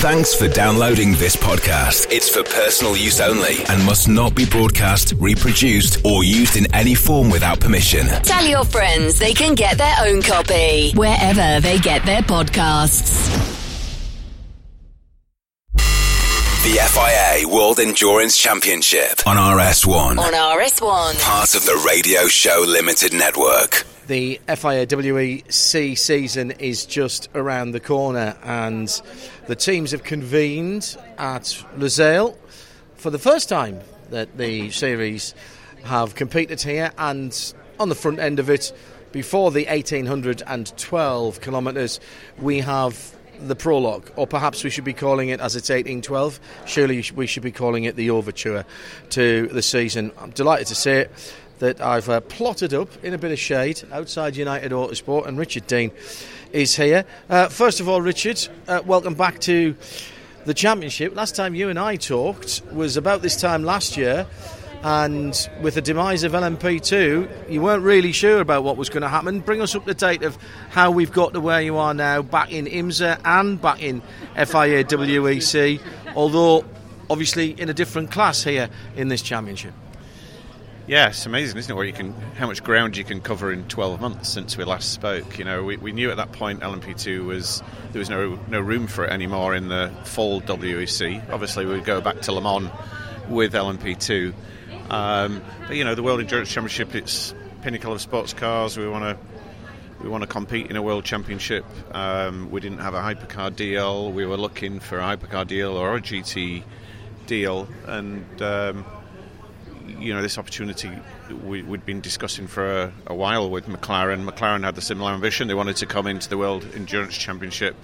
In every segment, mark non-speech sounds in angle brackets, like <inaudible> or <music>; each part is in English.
Thanks for downloading this podcast. It's for personal use only and must not be broadcast, reproduced, or used in any form without permission. Tell your friends they can get their own copy wherever they get their podcasts. The FIA World Endurance Championship on RS1. On RS1. Part of the Radio Show Limited Network. The FIA WEC season is just around the corner, and the teams have convened at Lusail for the first time that the series have competed here, and on the front end of it, before the 1812 kilometres, we have the prologue, or perhaps we should be calling it as it's 1812. Surely we should be calling it the overture to the season. I'm delighted to say it that I've uh, plotted up in a bit of shade outside United Autosport, and Richard Dean is here. Uh, first of all, Richard, uh, welcome back to the championship. Last time you and I talked was about this time last year. And with the demise of LMP2, you weren't really sure about what was going to happen. Bring us up to date of how we've got to where you are now, back in IMSA and back in FIA WEC, although obviously in a different class here in this championship. Yeah, it's amazing, isn't it? Where you can, how much ground you can cover in 12 months since we last spoke. You know, we, we knew at that point LMP2 was there was no no room for it anymore in the full WEC. Obviously, we'd go back to Le Mans with LMP2, um, but you know, the World Endurance Championship, it's pinnacle of sports cars. We want to we want to compete in a world championship. Um, we didn't have a hypercar deal. We were looking for a hypercar deal or a GT deal, and um, you know, this opportunity we, had been discussing for a, a, while with McLaren. McLaren had the similar ambition. They wanted to come into the World Endurance Championship.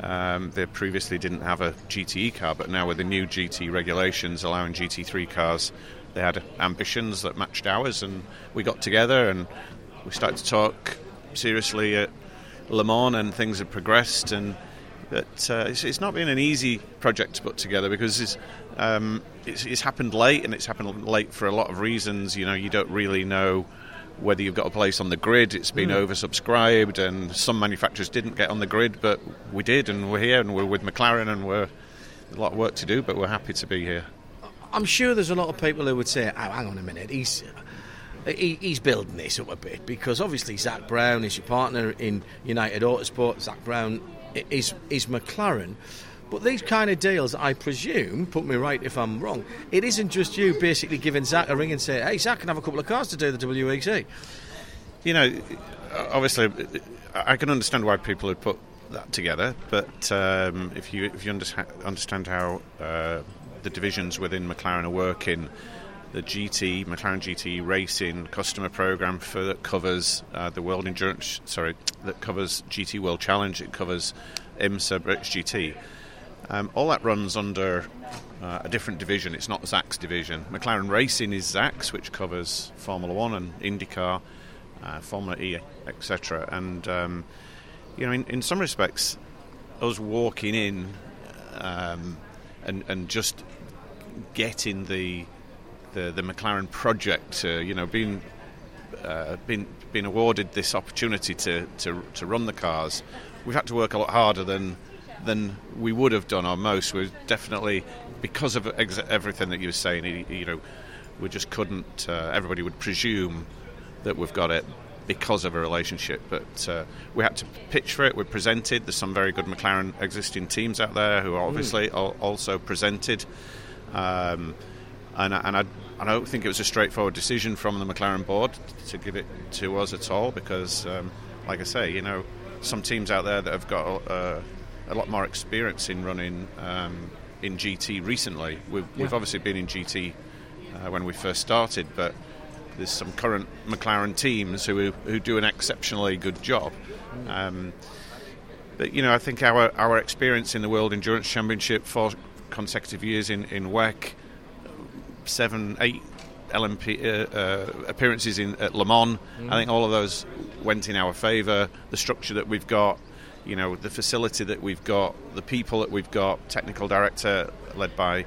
Um, they previously didn't have a GTE car, but now with the new GT regulations allowing GT3 cars, they had ambitions that matched ours. And we got together and we started to talk seriously at Le Mans, and things have progressed. And that uh, it's, it's, not been an easy project to put together because it's, um, it's, it's, happened late and it's happened late for a lot of reasons. You know, you don't really know whether you've got a place on the grid. It's been mm. oversubscribed, and some manufacturers didn't get on the grid, but we did, and we're here, and we're with McLaren, and we're a lot of work to do, but we're happy to be here. I'm sure there's a lot of people who would say, "Oh, hang on a minute, he's." He, he's building this up a bit because obviously Zak Brown is your partner in United Autosport. Zak Brown is is McLaren. But these kind of deals, I presume, put me right if I'm wrong, it isn't just you basically giving Zak a ring and say, hey, Zak, can have a couple of cars to do the WEC? You know, obviously, I can understand why people would put that together, but um, if you if you understand how uh, the divisions within McLaren are working, the GT, McLaren GT Racing customer program for that covers uh, the World Endurance, sorry, that covers GT World Challenge, it covers IMSA British GT. Um, all that runs under uh, a different division. It's not Zak's division. McLaren Racing is Zak's, which covers Formula One and IndyCar, uh, Formula E, etc. And um, you know, in, in, some respects, us walking in um, and and just getting the the, the McLaren project, uh, you know, being uh, been awarded this opportunity to, to to run the cars, we've had to work a lot harder than than we would have done or most. We definitely because of ex- everything that you were saying, you know, we just couldn't. Uh, everybody would presume that we've got it because of a relationship, but uh, we had to pitch for it. We presented. There's some very good McLaren existing teams out there who obviously mm. also presented. Um, and, and I, I, don't think it was a straightforward decision from the McLaren board to give it to us at all because, um, like I say, you know, some teams out there that have got uh, a lot more experience in running um, in GT recently. We've, yeah. we've, obviously been in GT uh, when we first started, but there's some current McLaren teams who who do an exceptionally good job. Um, but you know, I think our our experience in the World Endurance Championship, four consecutive years in in WEC seven, eight LMP uh, uh, appearances in at Le Mans. Mm. I think all of those went in our favour. The structure that we've got, you know, the facility that we've got, the people that we've got, technical director led by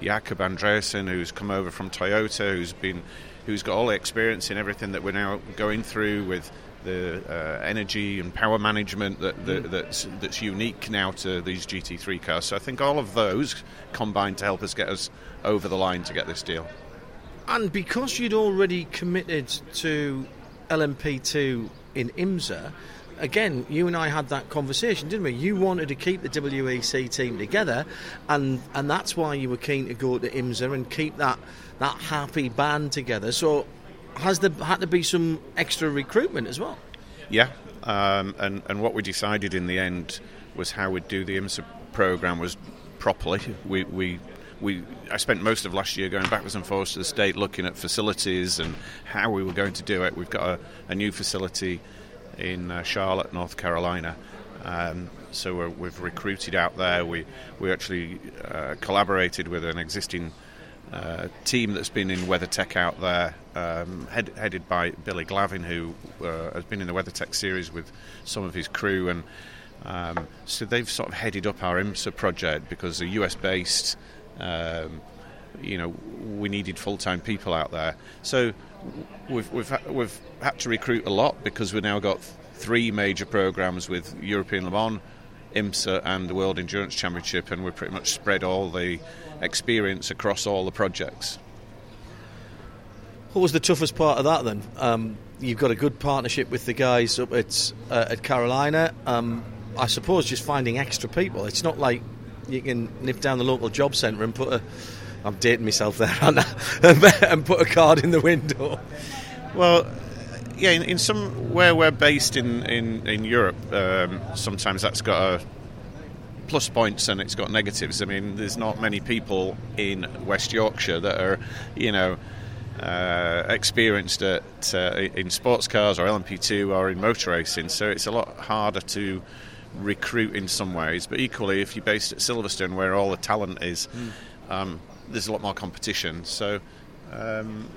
Jakob Andreasen, who's come over from Toyota, who's been, who's got all the experience in everything that we're now going through with the uh, energy and power management that, that, that's that's unique now to these GT3 cars. So I think all of those combined to help us get us over the line to get this deal. And because you'd already committed to LMP2 in IMSA, again, you and I had that conversation, didn't we? You wanted to keep the WEC team together, and and that's why you were keen to go to IMSA and keep that that happy band together. So has there had to be some extra recruitment as well? Yeah, um, and and what we decided in the end was how we'd do the IMSA program was properly. We we. We, I spent most of last year going backwards and forwards to the state looking at facilities and how we were going to do it. We've got a, a new facility in uh, Charlotte, North Carolina. Um, so we have recruited out there. We we actually uh, collaborated with an existing uh, team that's been in WeatherTech out there, um, head, headed by Billy Glavin, who uh, has been in the WeatherTech series with some of his crew, and um, so they've sort of headed up our IMSA project because they're US based. Um, you know, we needed full time people out there, so we've we've we've had to recruit a lot because we've now got three major programs with European Le Mans, IMSA, and the World Endurance Championship, and we've pretty much spread all the experience across all the projects. What was the toughest part of that then? Um, you've got a good partnership with the guys up at uh, at Carolina. Um, I suppose just finding extra people. It's not like you can nip down the local job centre and put a. I'm dating myself there, <laughs> and put a card in the window. Well, yeah, in, in some where we're based in in in Europe, um, sometimes that's got a plus points and it's got negatives. I mean, there's not many people in West Yorkshire that are, you know, uh, experienced at uh, in sports cars or LMP2 or in motor racing, so it's a lot harder to recruit in some ways. But equally, if you're based at Silverstone, where all the talent is, mm. um, there's a lot more competition. So, um,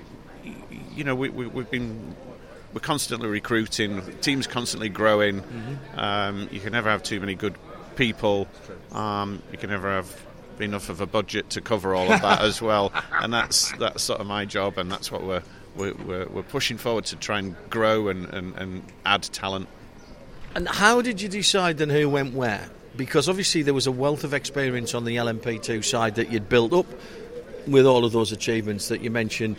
you know, we, have we, been we're constantly recruiting, teams constantly growing. Mm-hmm. Um, you can never have too many good people. Um, you can never have enough of a budget to cover all of that <laughs> as well, and that's that's sort of my job, and that's what we're we're, we're pushing forward to try and grow and, and, and add talent. And how did you decide then who went where? Because obviously there was a wealth of experience on the LMP2 side that you'd built up with all of those achievements that you mentioned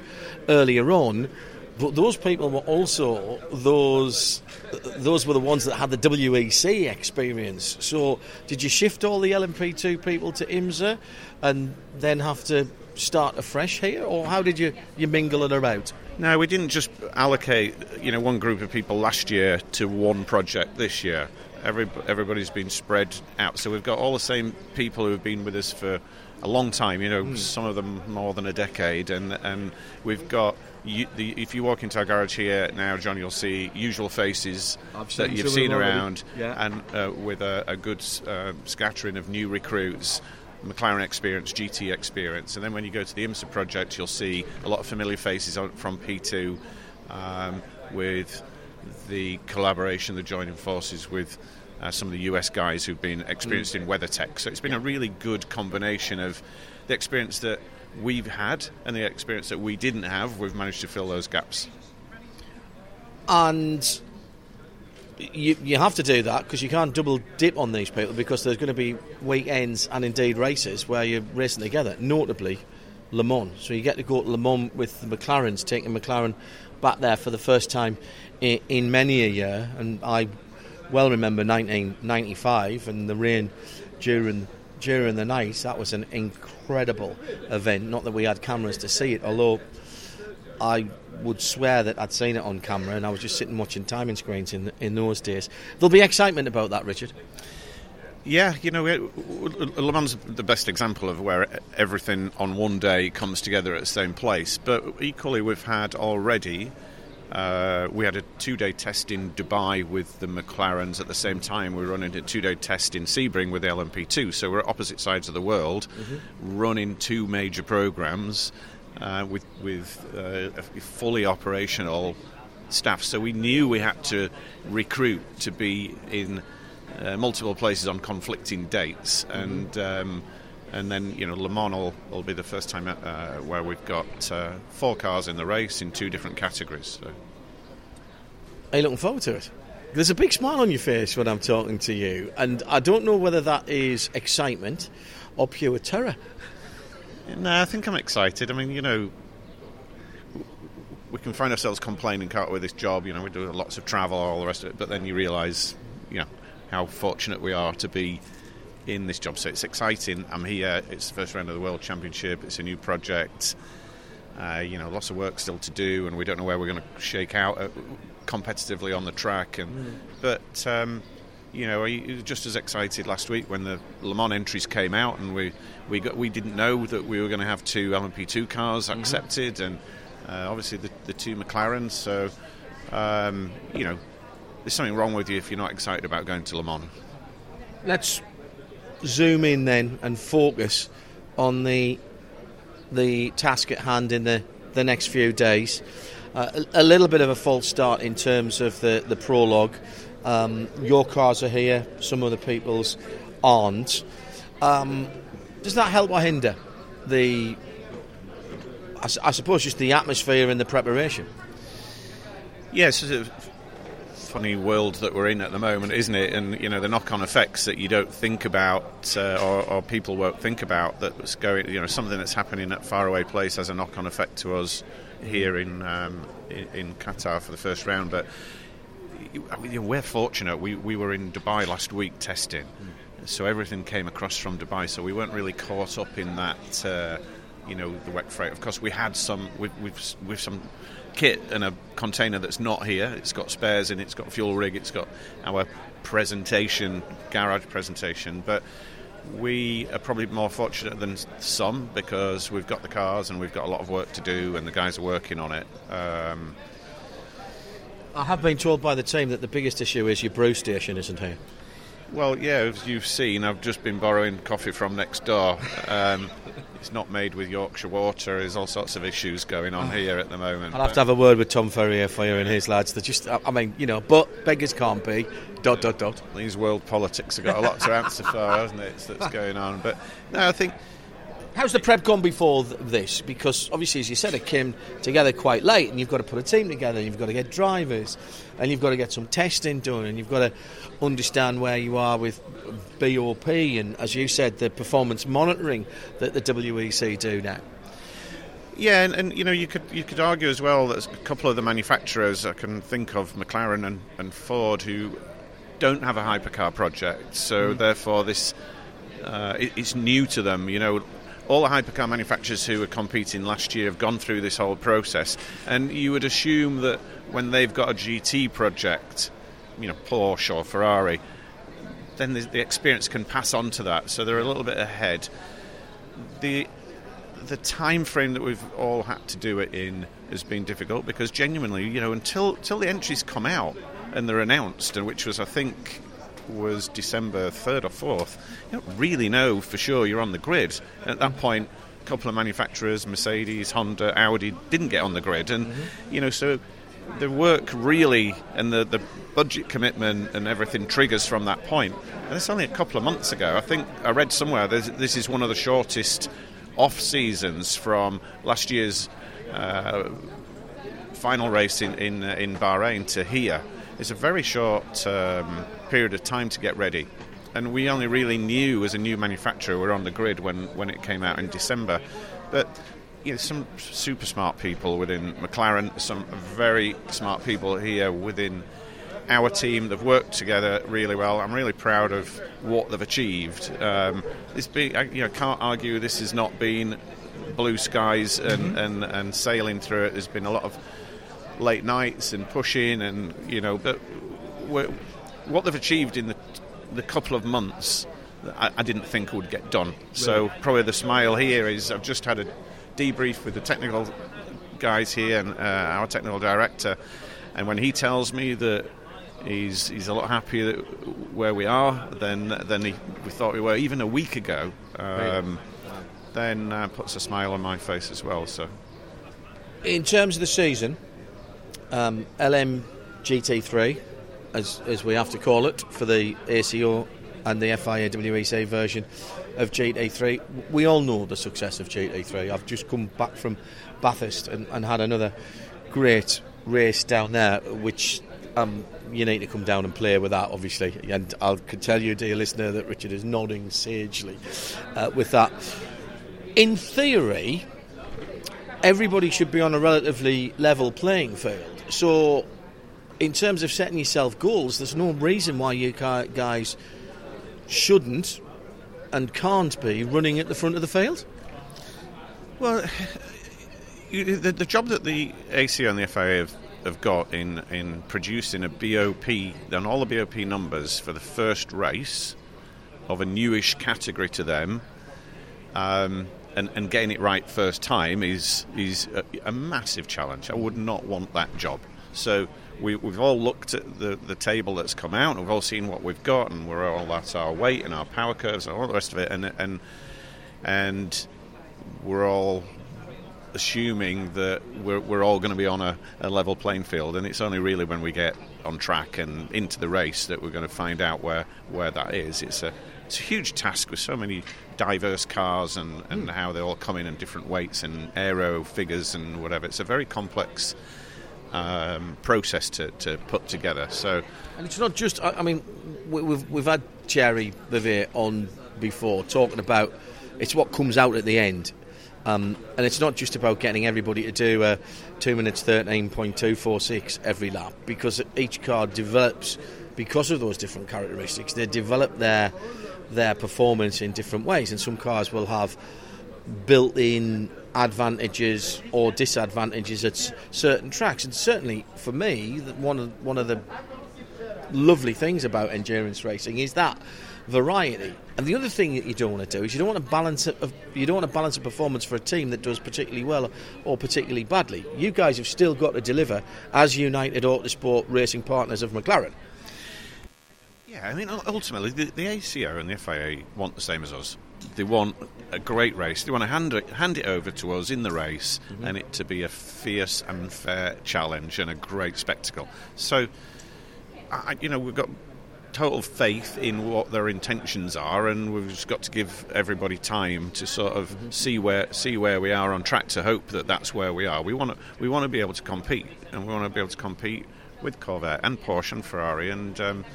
earlier on. But those people were also those those were the ones that had the WEC experience. So did you shift all the LMP2 people to IMSA and then have to start afresh here, or how did you you mingle it about? No, we didn't just allocate you know one group of people last year to one project this year. Every, everybody's been spread out, so we've got all the same people who have been with us for a long time. You know, mm. some of them more than a decade, and and we've got you, the, if you walk into our garage here now, John, you'll see usual faces that you've seen around, yeah. and uh, with a, a good uh, scattering of new recruits. McLaren experience, GT experience, and then when you go to the IMSA project, you'll see a lot of familiar faces from P2 um, with the collaboration, the joining forces with uh, some of the US guys who've been experienced mm. in WeatherTech. So it's been a really good combination of the experience that we've had and the experience that we didn't have, we've managed to fill those gaps. And you, you have to do that because you can't double dip on these people because there's going to be weekends and indeed races where you're racing together, notably Le Mans. So you get to go to Le Mans with the McLarens, taking McLaren back there for the first time in, in many a year. And I well remember 1995 and the rain during during the night. That was an incredible event. Not that we had cameras to see it, although I would swear that I'd seen it on camera and I was just sitting watching timing screens in, in those days. There'll be excitement about that, Richard. Yeah, you know, Le Mans the best example of where everything on one day comes together at the same place. But equally, we've had already uh, we had a two-day test in Dubai with the McLarens at the same time. We were running a two-day test in Sebring with the LMP2. So we're at opposite sides of the world, mm-hmm. running two major programs uh, with with uh, fully operational staff. So we knew we had to recruit to be in uh, multiple places on conflicting dates, mm-hmm. and. Um, and then you know Le Mans will, will be the first time uh, where we've got uh, four cars in the race in two different categories. So. Are you looking forward to it? There's a big smile on your face when I'm talking to you, and I don't know whether that is excitement or pure terror. No, I think I'm excited. I mean, you know, we can find ourselves complaining, can't we, with this job? You know, we do lots of travel, all the rest of it, but then you realise, you know, how fortunate we are to be in this job. So it's exciting. I'm here. It's the first round of the World Championship. It's a new project. Uh, you know, lots of work still to do, and we don't know where we're going to shake out uh, competitively on the track. And mm. but um, you know, I was just as excited last week when the Le Mans entries came out, and we we got we didn't know that we were going to have two LMP2 cars mm-hmm. accepted, and uh, obviously the, the two McLarens. So um, you know, there's something wrong with you if you're not excited about going to Le Mans. Let's zoom in then and focus on the the task at hand in the, the next few days. Uh, a, a, little bit of a false start in terms of the, the prologue. Um, your cars are here, some other people's aren't. Um, does that help or hinder the, I, I, suppose, just the atmosphere and the preparation? Yes, funny world that we're in at the moment, isn't it? And you know the knock-on effects that you don't think about, uh, or, or, people won't think about. That's going, you know, something that's happening at faraway place has a knock-on effect to us here in um, in, Qatar for the first round. But you know, we're fortunate. We we were in Dubai last week testing, so everything came across from Dubai. So we weren't really caught up in that. Uh, you know the wet freight. Of course, we had some with with, with some kit and a container that's not here. It's got spares in it, it's got fuel rig, it's got our presentation, garage presentation. But we are probably more fortunate than some because we've got the cars and we've got a lot of work to do, and the guys are working on it. Um, I have been told by the team that the biggest issue is your brew station isn't here. Well, yeah, as you've seen, I've just been borrowing coffee from next door. Um, it's not made with Yorkshire water. There's all sorts of issues going on oh. here at the moment. I'll have to have a word with Tom Ferrier for you and his lads. They're just, I mean, you know, but beggars can't be. Dot dot dot. These world politics have got a lot to answer for, hasn't it? That's going on. But no, I think How's the prep gone before this? Because obviously, as you said, it came together quite late, and you've got to put a team together, and you've got to get drivers, and you've got to get some testing done, and you've got to understand where you are with BOP, and as you said, the performance monitoring that the WEC do now. Yeah, and, and, you know you could you could argue as well that a couple of the manufacturers I can think of McLaren and, and Ford who don't have a hypercar project, so mm. therefore this uh, it, it's new to them. You know, all the hypercar manufacturers who were competing last year have gone through this whole process, and you would assume that when they've got a GT project, you know, Porsche or Ferrari, then the, the experience can pass on to that, so they're a little bit ahead. The the time frame that we've all had to do it in has been difficult because genuinely, you know, until until the entries come out and they're announced, and which was I think was December 3rd or 4th, you don't really know for sure you're on the grid. At that point, a couple of manufacturers, Mercedes, Honda, Audi, didn't get on the grid. And, mm-hmm. you know, so the work really and the, the budget commitment and everything triggers from that point. And it's only a couple of months ago. I think I read somewhere this is one of the shortest off seasons from last year's uh, final race in, in, uh, in Bahrain to here. It's a very short um, period of time to get ready. And we only really knew as a new manufacturer we're on the grid when, when it came out in December. But you know, some super smart people within McLaren, some very smart people here within our team. They've worked together really well. I'm really proud of what they've achieved. Um, this be, I, you know, can't argue this has not been blue skies and, mm-hmm. and, and sailing through it. There's been a lot of late nights and pushing, and you know, but what they've achieved in the, the couple of months, I, I didn't think would get done. Really? So probably the smile here is I've just had a debrief with the technical guys here and uh, our technical director, and when he tells me that he's he's a lot happier where we are than than he, we thought we were even a week ago. Um, Then uh, puts a smile on my face as well. So, in terms of the season, um, LM GT3 as, as we have to call it, for the ACO and the FIA WEC version of GT3. We all know the success of GT3. I've just come back from Bathurst and, and had another great race down there, which um, you need to come down and play with that, obviously. And I can tell you, dear listener, that Richard is nodding sagely uh, with that. In theory, everybody should be on a relatively level playing field. So, in terms of setting yourself goals, there's no reason why you guys shouldn't and can't be running at the front of the field. Well, the, the job that the ACO and the FIA have, have got in, in producing a BOP, on all the BOP numbers for the first race of a newish category to them, um, and, and, getting it right first time is is a, a, massive challenge. I would not want that job. So we, have all looked at the, the table that's come out, and we've all seen what we've got, and we're all at our weight and our power curves and all the rest of it, and and and we're all assuming that we're, we're all going to be on a, a, level playing field, and it's only really when we get on track and into the race that we're going to find out where, where that is. It's a it's a huge task with so many diverse cars and, and mm. how they all come in in different weights and aero figures and whatever. It's a very complex um, process to, to put together. So, and it's not just. I, I mean, we've we've had Thierry Bouvet on before talking about it's what comes out at the end. Um, and it's not just about getting everybody to do a 2 minutes 13.246 every lap because each car develops because of those different characteristics. They develop their their performance in different ways, and some cars will have built-in advantages or disadvantages at certain tracks. And certainly, for me, one of one of the lovely things about endurance racing is that variety. And the other thing that you don't want to do is you don't want to balance a, you don't want to balance a performance for a team that does particularly well or particularly badly. You guys have still got to deliver as United Autosport racing partners of McLaren. Yeah, I mean, ultimately, the, the ACO and the FIA want the same as us. They want a great race. They want to hand it, hand it over to us in the race mm-hmm. and it to be a fierce and fair challenge and a great spectacle. So, I, you know, we've got total faith in what their intentions are, and we've just got to give everybody time to sort of mm-hmm. see where see where we are on track to hope that that's where we are. We want to we want to be able to compete, and we want to be able to compete with Corvette and Porsche and Ferrari, and um,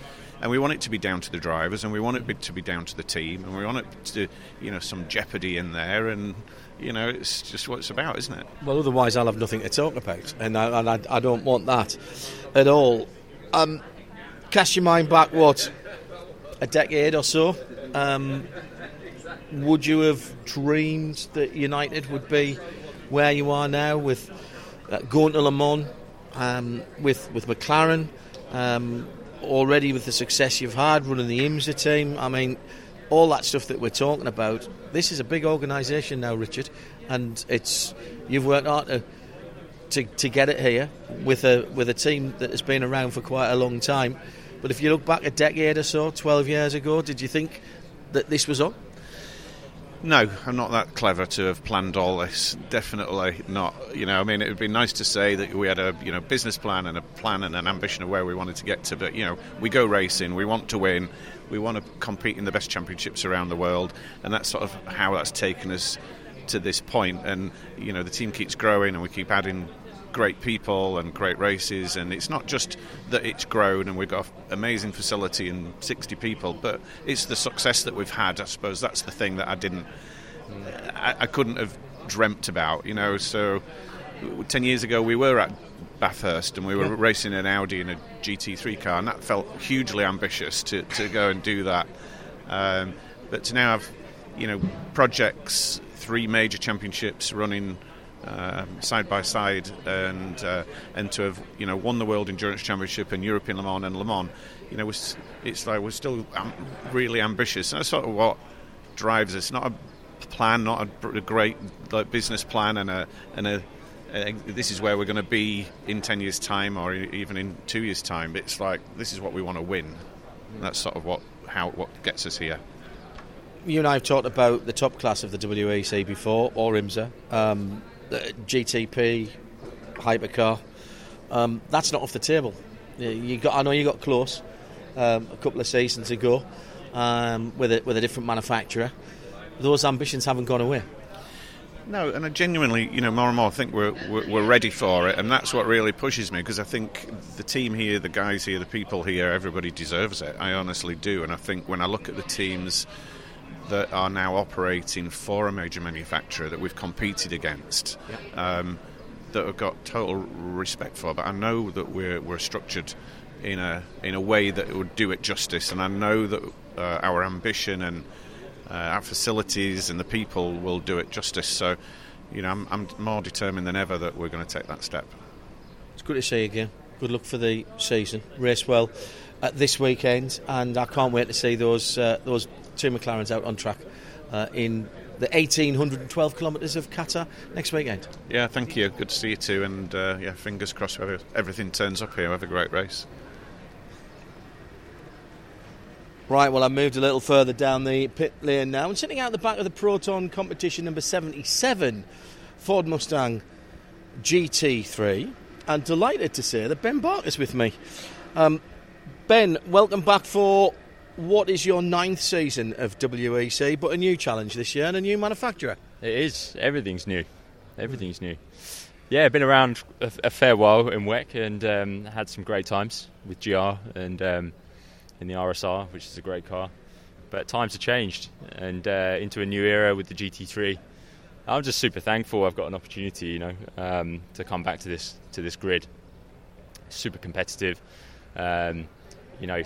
and we want it to be down to the drivers, and we want it to be down to the team, and we want it to you know some jeopardy in there, and you know it's just what it's about, isn't it? Well, otherwise I'll have nothing to talk about, and I, and I, I don't want that at all. Um, cast your mind back, what, a decade or so? Um, would you have dreamed that United would be where you are now with uh, going to Le Mans, um, with, with McLaren, um, already with the success you've had running the IMSA team? I mean, all that stuff that we're talking about. This is a big organisation now, Richard, and it's you've worked hard to, to, to get it here with a with a team that has been around for quite a long time. But if you look back a decade or so, 12 years ago, did you think that this was on? No, I'm not that clever to have planned all this. Definitely not. You know, I mean, it would be nice to say that we had a you know business plan and a plan and an ambition of where we wanted to get to. But you know, we go racing. We want to win. We want to compete in the best championships around the world, and that's sort of how that's taken us to this point. And you know, the team keeps growing, and we keep adding great people and great races. And it's not just that it's grown and we've got an amazing facility and 60 people, but it's the success that we've had. I suppose that's the thing that I didn't, I, I couldn't have dreamt about, you know. So 10 years ago, we were at Bathurst and we were yeah. racing an Audi in a GT3 car, and that felt hugely ambitious to, to go and do that. Um, but to now have, you know, projects, three major championships running um, side by side and uh, and to have you know won the World Endurance Championship and European Le Mans and Le Mans, you know, it's like we're still um, really ambitious. And that's sort of what drives us. Not a plan, not a, a great like, business plan, and a and a, this is where we're going to be in ten years' time or even in two years' time. It's like this is what we want to win. That's sort of what how what gets us here you and I have talked about the top class of the WEC before, or IMSA. Um, GTP, hypercar. Um, that's not off the table. You got, I know you got close um, a couple of seasons ago um, with a, with a different manufacturer. Those ambitions haven't gone away. No, and I genuinely, you know, more and more I think we're, we're, we're ready for it, and that's what really pushes me because I think the team here, the guys here, the people here, everybody deserves it. I honestly do, and I think when I look at the teams that are now operating for a major manufacturer that we've competed against, um, that have got total respect for, but I know that we're, we're structured in a in a way that would do it justice, and I know that uh, our ambition and uh, our facilities and the people will do it justice. So, you know, I'm, I'm more determined than ever that we're going to take that step. It's good to see you again. Good luck for the season. Race well at this weekend, and I can't wait to see those uh, those two McLarens out on track uh, in the 1812 kilometres of Qatar next weekend. Yeah, thank you. Good to see you too, and uh, yeah, fingers crossed everything turns up here. Have a great race. Right, well, I moved a little further down the pit lane now and sitting out the back of the Proton competition number 77 Ford Mustang GT3 and delighted to say that Ben Barker's with me. Um, ben, welcome back for what is your ninth season of WEC, but a new challenge this year and a new manufacturer. It is. Everything's new. Everything's new. Yeah, I've been around a, a fair while in WEC and um, had some great times with GR and um, in the RSR, which is a great car. But times have changed and uh, into a new era with the GT3. I'm just super thankful I've got an opportunity, you know, um, to come back to this to this grid. Super competitive, um, you know,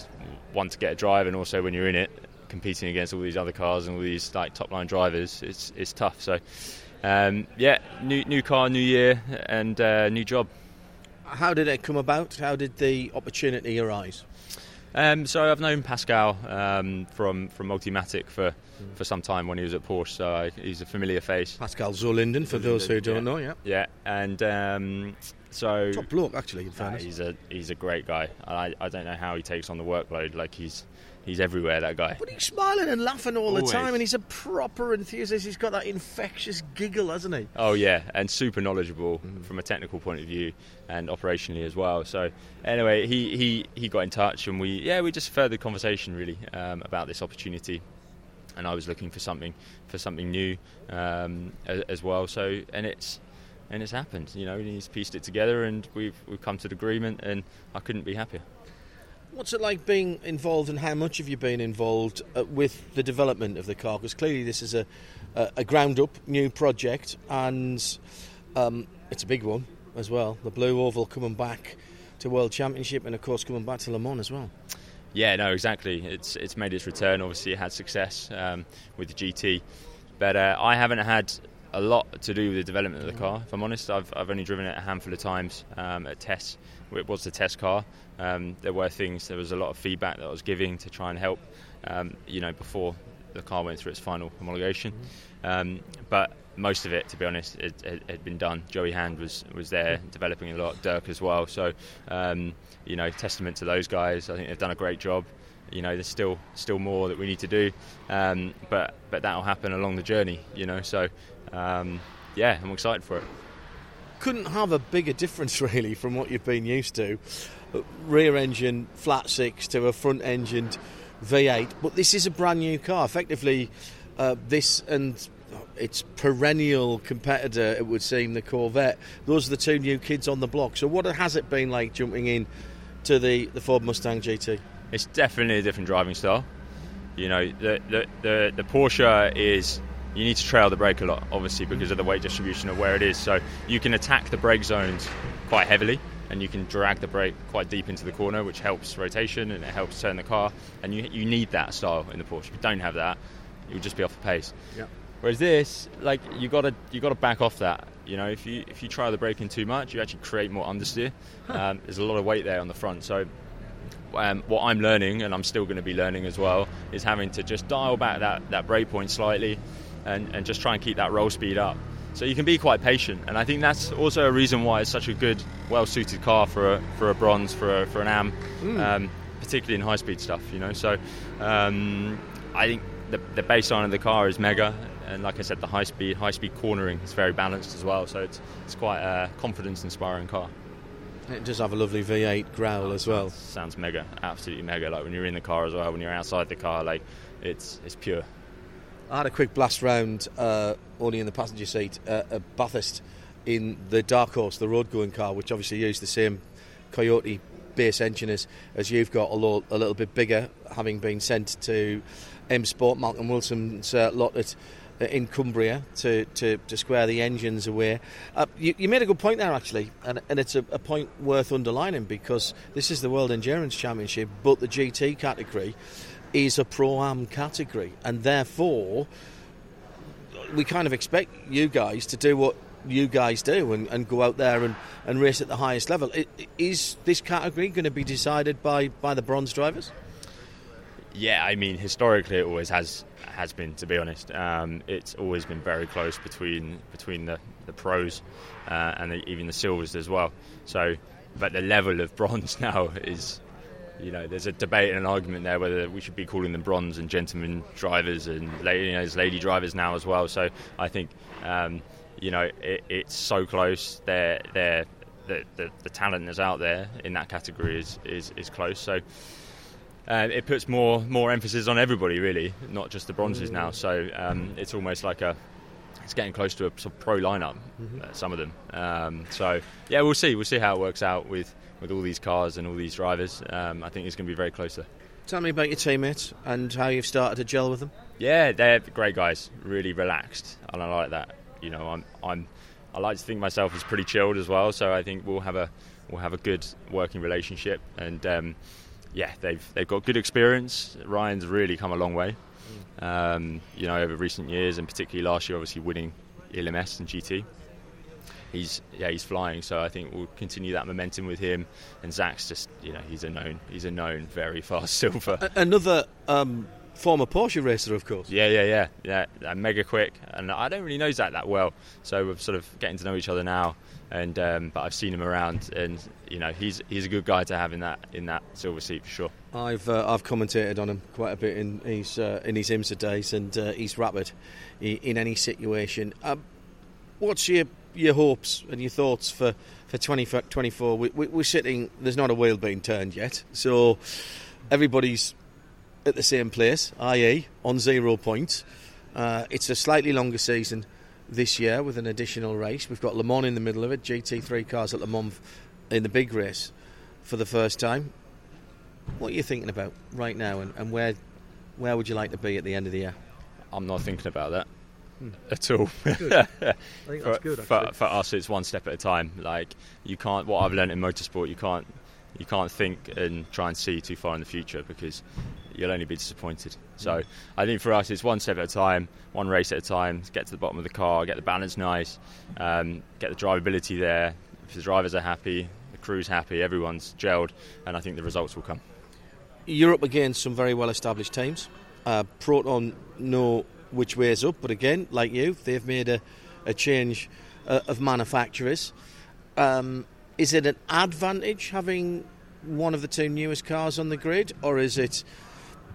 one to get a drive, and also when you're in it, competing against all these other cars and all these like top line drivers, it's it's tough. So, um, yeah, new new car, new year, and uh, new job. How did it come about? How did the opportunity arise? Um, so I've known Pascal um, from from Multimatic for, for some time when he was at Porsche. So I, he's a familiar face. Pascal Zurlinden, for those who don't yeah. know, yeah. Yeah, and um, so Top bloke, actually, in fairness. he's a he's a great guy. I I don't know how he takes on the workload. Like he's he's everywhere. That guy. But he's smiling and laughing all the time, and he's a proper enthusiast. He's got that infectious giggle, hasn't he? Oh yeah, and super knowledgeable from a technical point of view and operationally as well. So anyway, he, he, he got in touch and we yeah we just furthered conversation really um, about this opportunity, and I was looking for something for something new um, as, as well. So and it's and it's happened. You know, he's pieced it together and we've we've come to an agreement, and I couldn't be happier. What's it like being involved, and how much have you been involved uh, with the development of the car? Because clearly, this is a, a, a ground up new project, and um, it's a big one as well. The Blue Oval coming back to World Championship, and of course, coming back to Le Mans as well. Yeah, no, exactly. It's it's made its return. Obviously, it had success um, with the GT, but uh, I haven't had a lot to do with the development of the car. If I'm honest, I've I've only driven it a handful of times um, at tests. It was the test car. Um, there were things. There was a lot of feedback that I was giving to try and help. Um, you know, before the car went through its final homologation. Um, but most of it, to be honest, it, it had been done. Joey Hand was was there developing a lot. Dirk as well. So, um, you know, testament to those guys. I think they've done a great job. You know, there's still still more that we need to do, um, but but that'll happen along the journey. You know, so um, yeah, I'm excited for it. Couldn't have a bigger difference, <laughs> really, from what you've been used to. Rear engine flat six to a front engined V8, but this is a brand new car. Effectively, uh, this and its perennial competitor, it would seem, the Corvette. Those are the two new kids on the block. So, what has it been like jumping in to the, the Ford Mustang GT? It's definitely a different driving style. You know, the the, the, the Porsche is you need to trail the brake a lot, obviously, because of the weight distribution of where it is. So you can attack the brake zones quite heavily, and you can drag the brake quite deep into the corner, which helps rotation and it helps turn the car. And you you need that style in the Porsche. If you don't have that, you'll just be off the pace. Yep. Whereas this, like you gotta you gotta back off that. You know, if you if you try the braking too much, you actually create more understeer. Um, there's a lot of weight there on the front, so um, what I'm learning, and I'm still going to be learning as well, is having to just dial back that, that brake point slightly and, and just try and keep that roll speed up. So you can be quite patient, and I think that's also a reason why it's such a good, well-suited car for a, for a bronze, for a, for an AM, um, particularly in high-speed stuff. You know, so um, I think the, the baseline of the car is mega, and like I said, the high-speed, high-speed cornering is very balanced as well. So it's it's quite a confidence-inspiring car. It does have a lovely V8 growl as well. sounds mega, absolutely mega. Like when you're in the car as well, when you're outside the car, like it's it's pure. I had a quick blast round, uh, only in the passenger seat, uh, at Bathurst in the Dark Horse, the road going car, which obviously used the same Coyote base engine as, as you've got, although a little bit bigger, having been sent to M Sport, Malcolm Wilson's uh, lot at, in Cumbria to, to, to square the engines away. Uh, you, you, made a good point there, actually, and, and it's a, a, point worth underlining because this is the World Endurance Championship, but the GT category is a pro am category, and therefore we kind of expect you guys to do what you guys do and, and go out there and, and race at the highest level. Is this category going to be decided by, by the bronze drivers? Yeah, I mean, historically it always has has been. To be honest, um, it's always been very close between between the, the pros uh, and the, even the silvers as well. So, but the level of <laughs> bronze now is you know, there's a debate and an argument there whether we should be calling them bronze and gentlemen drivers and lady, you know, there's lady drivers now as well. So I think, um, you know, it, it's so close. They're, they're, the, the, the, talent that's out there in that category is, is, is close. So uh, it puts more more emphasis on everybody, really, not just the bronzes now. So um, it's almost like a it's getting close to a sort of pro lineup. Mm-hmm. Uh, some of them. Um, so yeah, we'll see. We'll see how it works out with with all these cars and all these drivers. Um, I think it's going to be very close there. Tell me about your teammates and how you've started to gel with them. Yeah, they're great guys, really relaxed, and I like that. You know, I'm, I'm, I like to think myself as pretty chilled as well. So I think we'll have a, we'll have a good working relationship, and um, yeah, they've they've got good experience. Ryan's really come a long way, um, you know, over recent years, and particularly last year, obviously winning LMS and GT he's yeah he's flying. So I think we'll continue that momentum with him. And Zach's just you know he's a known he's a known very fast <laughs> silver. Another um, former Porsche racer, of course. Yeah, yeah, yeah, yeah. mega quick, and I don't really know Zach that well, so we're sort of getting to know each other now. And um, but I've seen him around, and you know he's he's a good guy to have in that in that silver seat for sure. I've uh, I've commentated on him quite a bit in his uh, in his IMSA days, and uh, he's rapid in, any situation. Um, what's your your hopes and your thoughts for for 2024? We, we, we're sitting. There's not a wheel being turned yet, so everybody's at the same place, i.e., on zero points. Uh, it's a slightly longer season this year with an additional race. We've got Le Mans in the middle of it, GT3 cars at Le Mans in the big race for the first time. What are you thinking about right now, and, and where where would you like to be at the end of the year? I'm not thinking about that hmm. at all. <laughs> I think that's good. For, for, us, it's one step at a time. Like you can't. What I've learned in motorsport, you can't. You can't think and try and see too far in the future because you'll only be disappointed. So hmm. I think for us, it's one step at a time, one race at a time. Get to the bottom of the car, get the balance nice, um, get the drivability there. If the drivers are happy, the crew's happy, everyone's gelled, and I think the results will come. You're up against some very well-established teams. Uh, Proton know which way is up. But again, like you, they've made a, a change uh, of manufacturers. Um, is it an advantage having one of the two newest cars on the grid, or is it?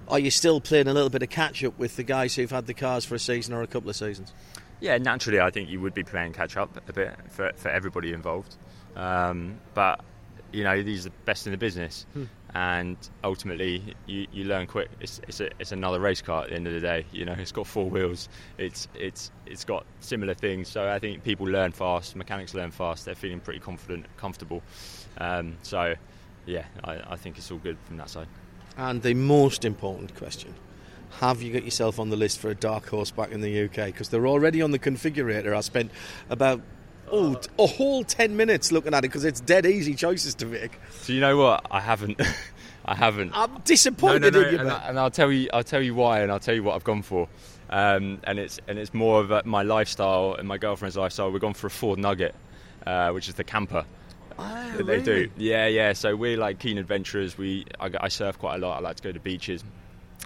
Are you still playing a little bit of catch up with the guys who've had the cars for a season or a couple of seasons? Yeah, naturally, I think you would be playing catch up a bit for, for everybody involved. Um, but you know, these are the best in the business. Hmm and ultimately you, you learn quick. It's it's, a, it's another race car at the end of the day. You know, <laughs> it's got four wheels. It's it's it's got similar things. So I think people learn fast. Mechanics learn fast. They're feeling pretty confident, comfortable. Um, so yeah, I, I think it's all good from that side. And the most important question. Have you got yourself on the list for a dark horse back in the UK? Because they're already on the configurator. I spent about oh, a whole 10 minutes looking at it because it's dead easy choices to make. So you know what? I haven't. <laughs> I haven't. I'm disappointed no, no, no, in you, and, I, and I'll tell you. I'll tell you why, and I'll tell you what I've gone for. Um, and it's and it's more of my lifestyle and my girlfriend's lifestyle. We've gone for a Ford Nugget, uh, which is the camper. Oh, they do. Yeah, yeah. So we're like keen adventurers. We I, I surf quite a lot. I like to go to beaches.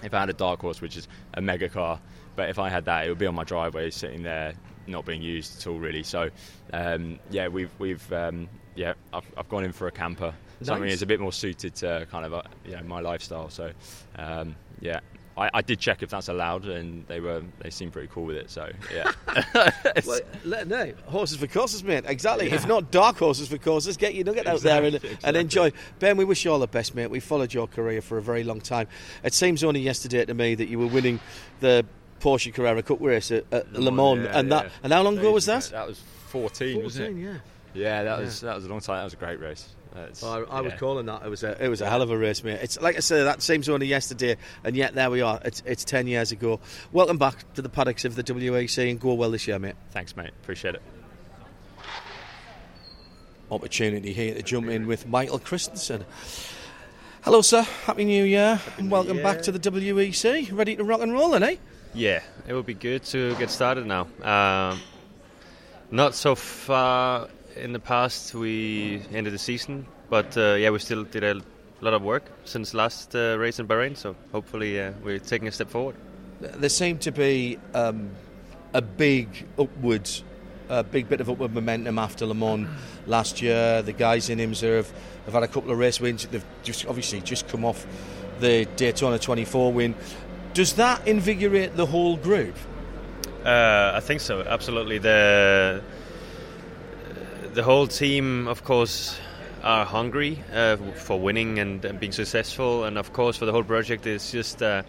If I had a dark horse, which is a mega car, but if I had that, it would be on my driveway, sitting there, not being used at all really. So um, yeah, we've we've um, yeah I've, I've gone in for a camper. Nice. Something that's a bit more suited to kind of uh, you know my lifestyle. So um, yeah, I, I, did check if that's allowed, and they were they seemed pretty cool with it. So yeah, <laughs> <laughs> well, let know horses for courses, mate. Exactly. Yeah. If not dark horses for courses, get your nugget exactly, out there and, exactly. and enjoy. Ben, we wish you all the best, mate. We followed your career for a very long time. It seems only yesterday to me that you were winning the Porsche Carrera Cup race at, at Le Le Mans, Mans, yeah, and that. And how long ago was that? That was 14, wasn't it? yeah. Yeah, that was that was a long time. That was a great race. That's- I, I was calling that. It was a it was a hell of a race, mate. It's like I said, that seems only yesterday, and yet there we are. It's it's ten years ago. Welcome back to the paddocks of the WEC, and go well this year, mate. Thanks, mate. Appreciate it. Opportunity here to jump in with Michael Christensen. Hello, sir. Happy New Year, and welcome back to the WEC. Ready to rock and roll, then, eh? Yeah, it would be good to get started now. Um, not so far in the past, we ended the season, but uh, yeah, we still did a lot of work since last uh, race in Bahrain. So hopefully, uh, we're taking a step forward. There seemed to be um, a big upwards, a big bit of upward momentum after Le Mans last year. The guys in IMSA have, have had a couple of race wins. They've just obviously just come off the Daytona 24 win. Does that invigorate the whole group? Uh, I think so. Absolutely. The the whole team, of course, are hungry uh, for winning and, and being successful, and of course, for the whole project, it's just uh,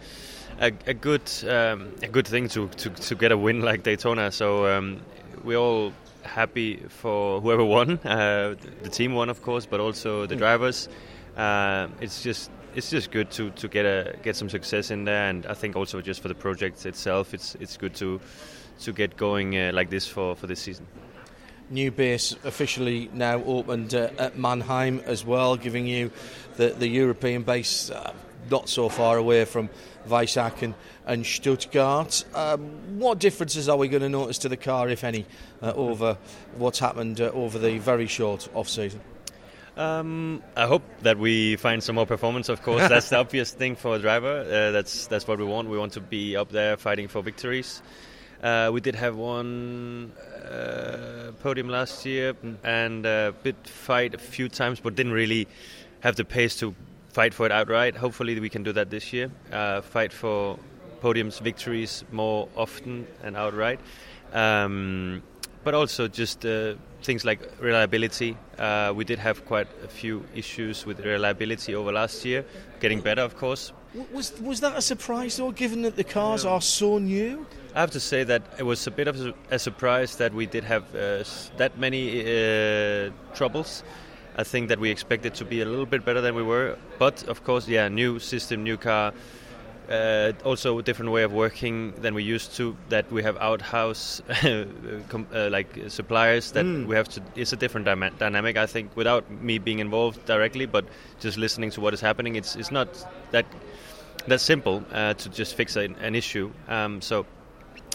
a, a good um, a good thing to, to, to get a win like Daytona. So um, we're all happy for whoever <laughs> won. Uh, the team won, of course, but also the drivers. Uh, it's just it's just good to, to get a get some success in there, and I think also just for the project itself, it's it's good to to get going uh, like this for, for this season. New base officially now opened uh, at Mannheim as well, giving you the, the European base uh, not so far away from Weissach and, and Stuttgart. Um, what differences are we going to notice to the car, if any, uh, over what's happened uh, over the very short off season? Um, I hope that we find some more performance. Of course, that's the <laughs> obvious thing for a driver. Uh, that's that's what we want. We want to be up there fighting for victories. Uh, we did have one uh, podium last year and a bit fight a few times, but didn't really have the pace to fight for it outright. Hopefully, we can do that this year. Uh, fight for podiums, victories more often and outright. Um, but also just uh, things like reliability. Uh, we did have quite a few issues with reliability over last year. Getting better, of course. Was, was that a surprise, though, given that the cars are so new? I have to say that it was a bit of a, surprise that we did have uh, that many uh, troubles. I think that we expected to be a little bit better than we were, but of course, yeah, new system, new car, uh, also a different way of working than we used to. That we have outhouse <laughs> com- uh, like suppliers that we have to. It's a different dyma- dynamic, I think, without me being involved directly, but just listening to what is happening. It's it's not that that simple uh, to just fix an, an issue. Um, so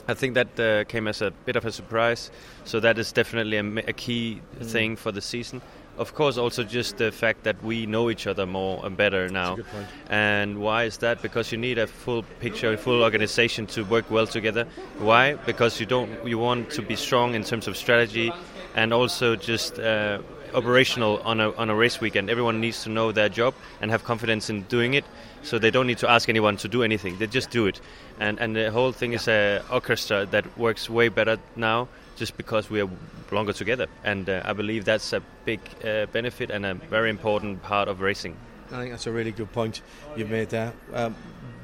I think that uh, came as a bit of a surprise. So that is definitely a, a key thing for the season. Of course, also just the fact that we know each other more and better now. And why is that? Because you need a full picture, a full organization to work well together. Why? Because you don't. You want to be strong in terms of strategy, and also just uh, operational on a on a race weekend. Everyone needs to know their job and have confidence in doing it. So they don't need to ask anyone to do anything. They just do it, and and the whole thing is a orchestra that works way better now, just because we are longer together. And uh, I believe that's a big uh, benefit and a very important part of racing. I think that's a really good point you've made there. Um,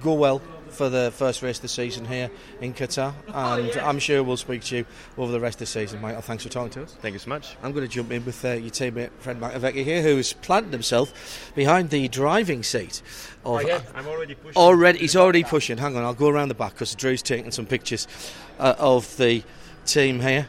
go well for the first race of the season here in Qatar, <laughs> and I'm sure we'll speak to you over the rest of the season, Michael. Thanks for talking to us. Thank you so much. I'm going to jump in with uh, your teammate, Fred Makowiecki here, who's planted himself behind the driving seat. Of, oh, yeah, I'm already pushing. Already, he's already pushing. Hang on, I'll go around the back because Drew's taking some pictures uh, of the team here.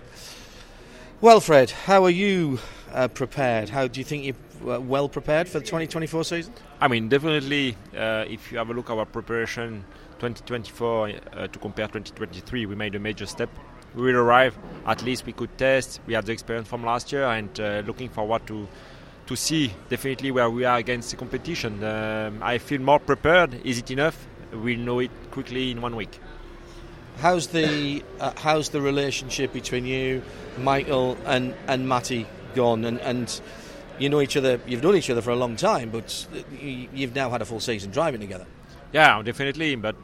Well, Fred, how are you uh, prepared? How do you think you're uh, well prepared for the 2024 season? I mean, definitely, uh, if you have a look at our preparation 2024 uh, to compare 2023, we made a major step. We will arrive, at least we could test. We had the experience from last year and uh, looking forward to to see definitely where we are against the competition. Um, I feel more prepared. Is it enough? We'll know it quickly in one week. How's the uh, how's the relationship between you, Michael, and and Matty gone? And and you know each other. You've known each other for a long time, but you- you've now had a full season driving together. Yeah, definitely. But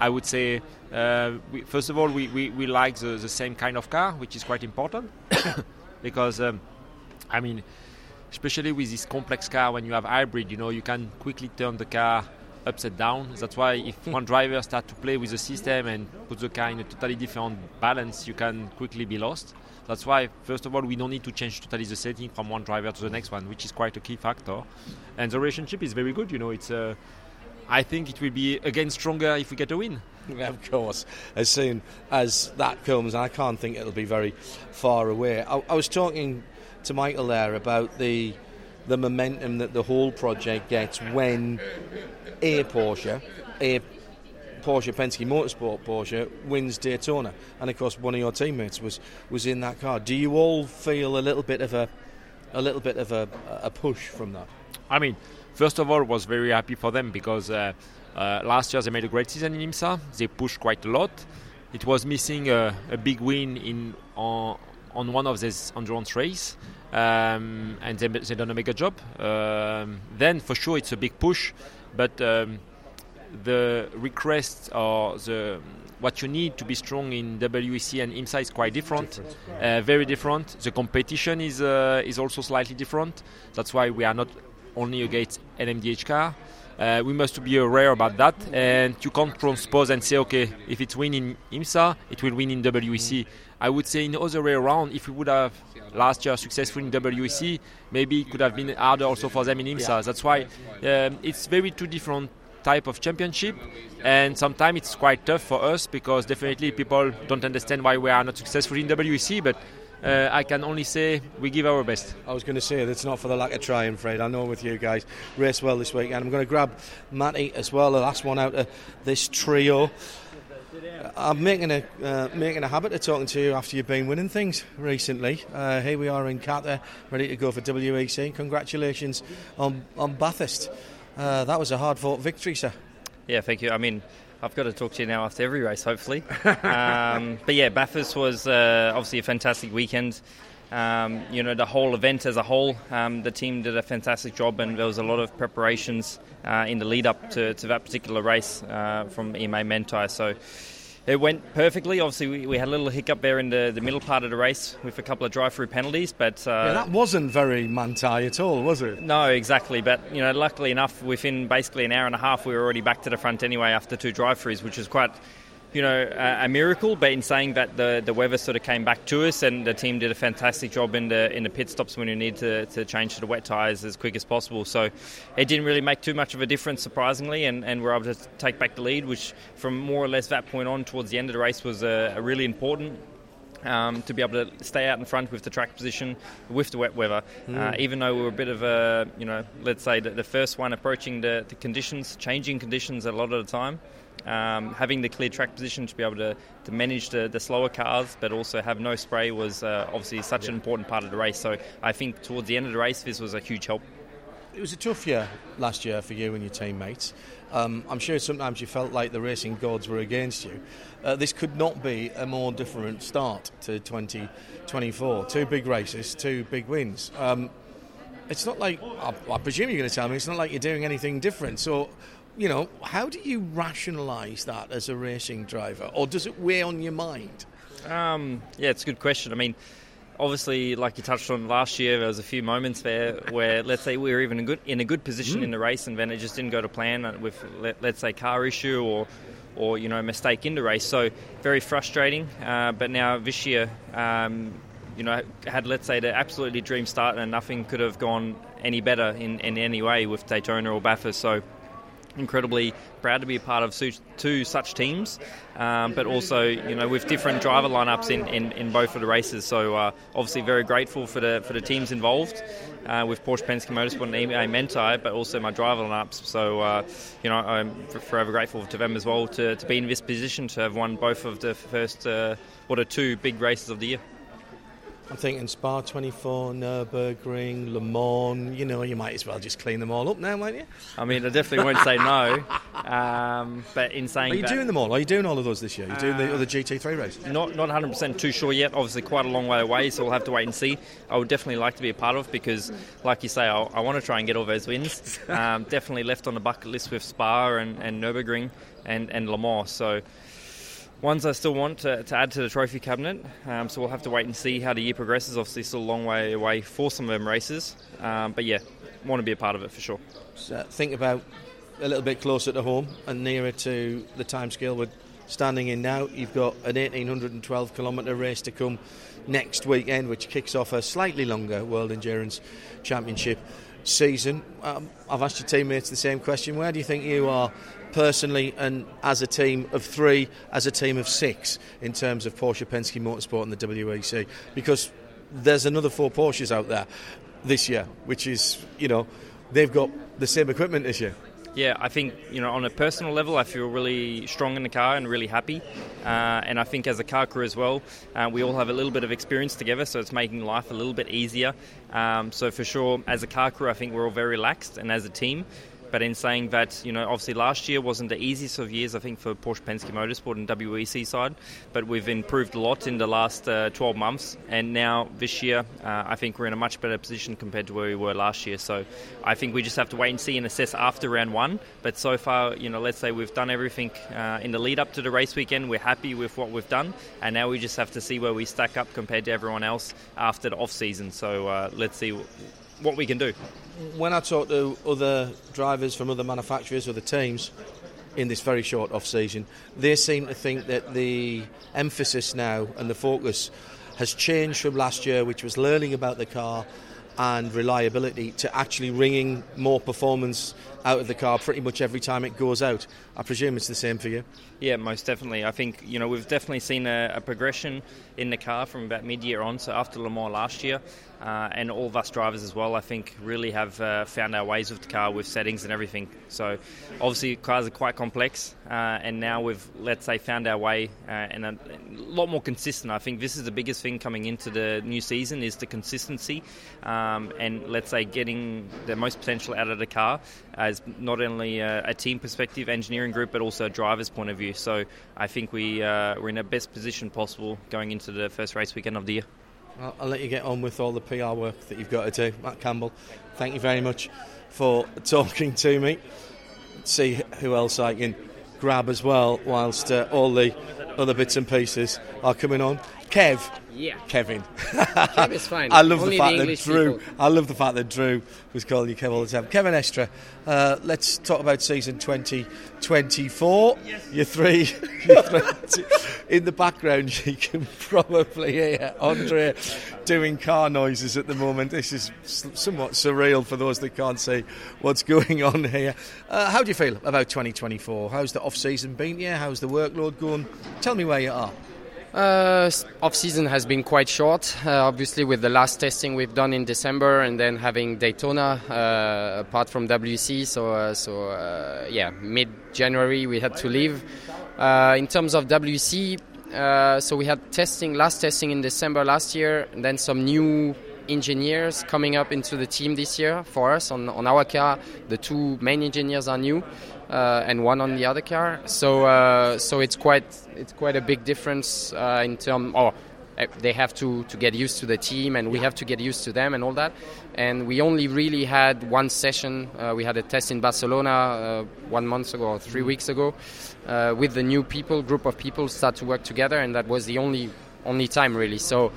I would say, uh, we, first of all, we, we, we like the, the same kind of car, which is quite important. <coughs> because, um, I mean, especially with this complex car, when you have hybrid, you know, you can quickly turn the car upside down. That's why if <laughs> one driver start to play with the system and put the car in a totally different balance, you can quickly be lost. That's why, first of all, we don't need to change totally the setting from one driver to the next one, which is quite a key factor. And the relationship is very good. You know, it's. Uh, I think it will be again stronger if we get a win. Of course. As soon as that comes, I can't think it'll be very far away. I, I was talking to Michael there about the the momentum that the whole project gets when a Porsche, a Porsche Penske Motorsport Porsche wins Daytona, and of course one of your teammates was was in that car. Do you all feel a little bit of a a little bit of a, a push from that? I mean, first of all, was very happy for them because uh, uh, last year they made a great season in IMSA. They pushed quite a lot. It was missing a, a big win in on, on one of these endurance race, um, and they they done a mega job. Um, then for sure it's a big push, but um, the request or the what you need to be strong in WEC and IMSA is quite different, uh, very different. The competition is uh, is also slightly different. That's why we are not only against LMDH car. Uh, we must be aware about that, and you can't transpose and say, okay, if it's win in IMSA, it will win in WEC. I would say in other way around, if we would have last year successful in WEC, maybe it could have been harder also for them in IMSA. That's why um, it's very two different type of championship and sometimes it's quite tough for us because definitely people don't understand why we are not successful in WEC but uh, I can only say we give our best. I was going to say that's not for the lack of trying, Fred. I know with you guys, race well this week, and I'm going to grab Matty as well, the last one out of this trio. I'm making a uh, making a habit of talking to you after you've been winning things recently. Uh, here we are in Qatar, ready to go for WEC. Congratulations on on Bathurst. Uh, that was a hard fought victory, sir. Yeah, thank you. I mean, I've got to talk to you now after every race, hopefully. <laughs> um, but yeah, Bathurst was uh, obviously a fantastic weekend. Um, you know, the whole event as a whole, um, the team did a fantastic job, and there was a lot of preparations uh, in the lead up to, to that particular race uh, from EMA Manthey. So it went perfectly. Obviously, we, we, had a little hiccup there in the, the middle part of the race with a couple of drive-through penalties, but uh, yeah, that wasn't very Manthey at all, was it? No, exactly. But you know, luckily enough, within basically an hour and a half, we were already back to the front anyway after two drive-throughs, which was quite. You know, a, a miracle, but in saying that, the, the weather sort of came back to us, and the team did a fantastic job in the in the pit stops when you need to, to change to the wet tyres as quick as possible. So it didn't really make too much of a difference, surprisingly, and, and we're able to take back the lead, which from more or less that point on towards the end of the race was a, a really important um, to be able to stay out in front with the track position with the wet weather. Mm. Uh, even though we were a bit of a, you know, let's say the, the first one approaching the, the, conditions, changing conditions a lot of the time. Um, having the clear track position to be able to, to manage the, the slower cars but also have no spray was uh, obviously such an important part of the race. So I think towards the end of the race, this was a huge help. It was a tough year last year for you and your teammates. Um, I'm sure sometimes you felt like the racing gods were against you. Uh, this could not be a more different start to 2024. Two big races, two big wins. Um, it's not like, I, I presume you're going to tell me, it's not like you're doing anything different. So, you know, how do you rationalise that as a racing driver, or does it weigh on your mind? Um, yeah, it's a good question. I mean, obviously, like you touched on last year, there was a few moments there where, let's say, we were even in a good in a good position mm. in the race, and then it just didn't go to plan with, let, us say, car issue or or you know mistake in the race. So very frustrating. Uh, but now this year. Um, you know, had let's say the absolutely dream start, and nothing could have gone any better in, in any way with Daytona or Bathurst. So incredibly proud to be a part of two such teams, um, but also you know with different driver lineups in, in, in both of the races. So uh, obviously very grateful for the for the teams involved uh, with Porsche Penske Motorsport and EMA Manthey, but also my driver lineups. So uh, you know I'm forever grateful to them as well to, to be in this position to have won both of the first uh, what are two big races of the year. I'm thinking Spa 24, Nürburgring, Le Mans. You know, you might as well just clean them all up now, might you? I mean, I definitely won't say no. Um, but in saying, are you that, doing them all? Are you doing all of those this year? Are you doing the uh, other GT3 races? Not not 100 percent too sure yet. Obviously, quite a long way away, so we'll have to wait and see. I would definitely like to be a part of because, like you say, I, I want to try and get all those wins. <laughs> Um, definitely left on the bucket list with Spa and, and Nürburgring and and Le Mans. So ones I still want to, to add to the trophy cabinet. Um, so we'll have to wait and see how the year progresses. Obviously, still a long way away for some of them races. Um, but yeah, want to be a part of it for sure. So think about a little bit closer to home and nearer to the timescale we're standing in now. You've got an 1812 kilometre race to come next weekend, which kicks off a slightly longer World Endurance Championship season. Um, I've asked your teammates the same question. Where do you think you are personally and as a team of three, as a team of six, in terms of Porsche Penske Motorsport and the WEC? Because there's another four Porsches out there this year, which is, you know, they've got the same equipment this year. Yeah, I think you know on a personal level, I feel really strong in the car and really happy. Uh, and I think as a car crew as well, uh, we all have a little bit of experience together, so it's making life a little bit easier. Um, so for sure, as a car crew, I think we're all very relaxed, and as a team, but in saying that, you know, obviously last year wasn't the easiest of years, I think, for Porsche Penske Motorsport and WEC side, but we've improved a lot in the last uh, 12 months, and now this year, uh, I think we're in a much better position compared to where we were last year. So I think we just have to wait and see and assess after round one. But so far, you know, let's say we've done everything uh, in the lead up to the race weekend. We're happy with what we've done, and now we just have to see where we stack up compared to everyone else after the off season. So uh, let's see what we can do. When I talk to other drivers from other manufacturers, other teams, in this very short off season, they seem to think that the emphasis now and the focus has changed from last year, which was learning about the car and reliability, to actually wringing more performance out of the car pretty much every time it goes out. I presume it's the same for you. Yeah, most definitely. I think you know we've definitely seen a, a progression in the car from about mid-year on. So after Le Mans last year, uh, and all of us drivers as well, I think really have uh, found our ways with the car with settings and everything. So obviously cars are quite complex, uh, and now we've let's say found our way uh, and a, lot more consistent. I think this is the biggest thing coming into the new season is the consistency, um, and let's say getting the most potential out of the car as not only a, a team perspective, engineering group, but also a driver's point of view. So I think we uh, we're in the best position possible going into the first race weekend of the year. I'll, I'll let you get on with all the PR work that you've got to do, Matt Campbell. Thank you very much for <laughs> talking to me. See who else I can grab as well, whilst uh, all the other bits and pieces are coming on. Kev, yeah. Kevin. Kev is <laughs> fine. I love Only the fact the that Drew. people. I love the fact that Drew was calling you Kev all the time. Kevin Estre. Uh, let's talk about season 2024. You're three. <laughs> You're three in the background, <laughs> you can probably hear Andre doing car noises at the moment. This is somewhat surreal for those that can't see what's going on here. Uh, how do you feel about 2024? How's the off season been? Yeah, how's the workload going? Tell me where you are. Uh, off season has been quite short. Uh, obviously, with the last testing we've done in December, and then having Daytona uh, apart from WC. So, uh, so uh, yeah, mid January we had to leave. Uh, in terms of WC, so we had testing last testing in December last year, and then some new engineers coming up into the team this year for us on, on our car. The two main engineers are new. Uh, and one on the other car. So uh, so it's quite it's quite a big difference uh, in terms. Oh, they have to, to get used to the team, and we have to get used to them, and all that. And we only really had one session. Uh, we had a test in Barcelona uh, one month ago or three weeks ago, uh, with the new people, group of people, start to work together, and that was the only only time really. So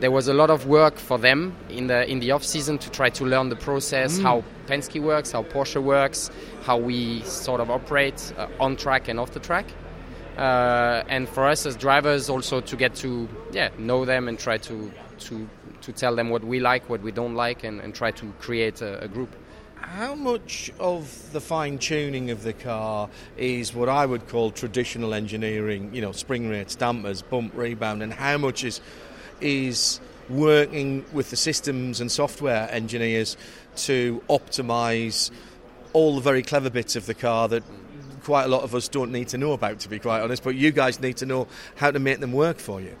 there was a lot of work for them in the in the off season to try to learn the process, mm. how Penske works, how Porsche works, how we sort of operate uh, on track and off the track. Uh, and for us as drivers, also to get to yeah know them and try to to to tell them what we like, what we don't like, and, and try to create a, a group. How much of the fine tuning of the car is what I would call traditional engineering? You know, spring rates, dampers, bump rebound, and how much is is working with the systems and software engineers to optimize all the very clever bits of the car that quite a lot of us don't need to know about, to be quite honest. But you guys need to know how to make them work for you.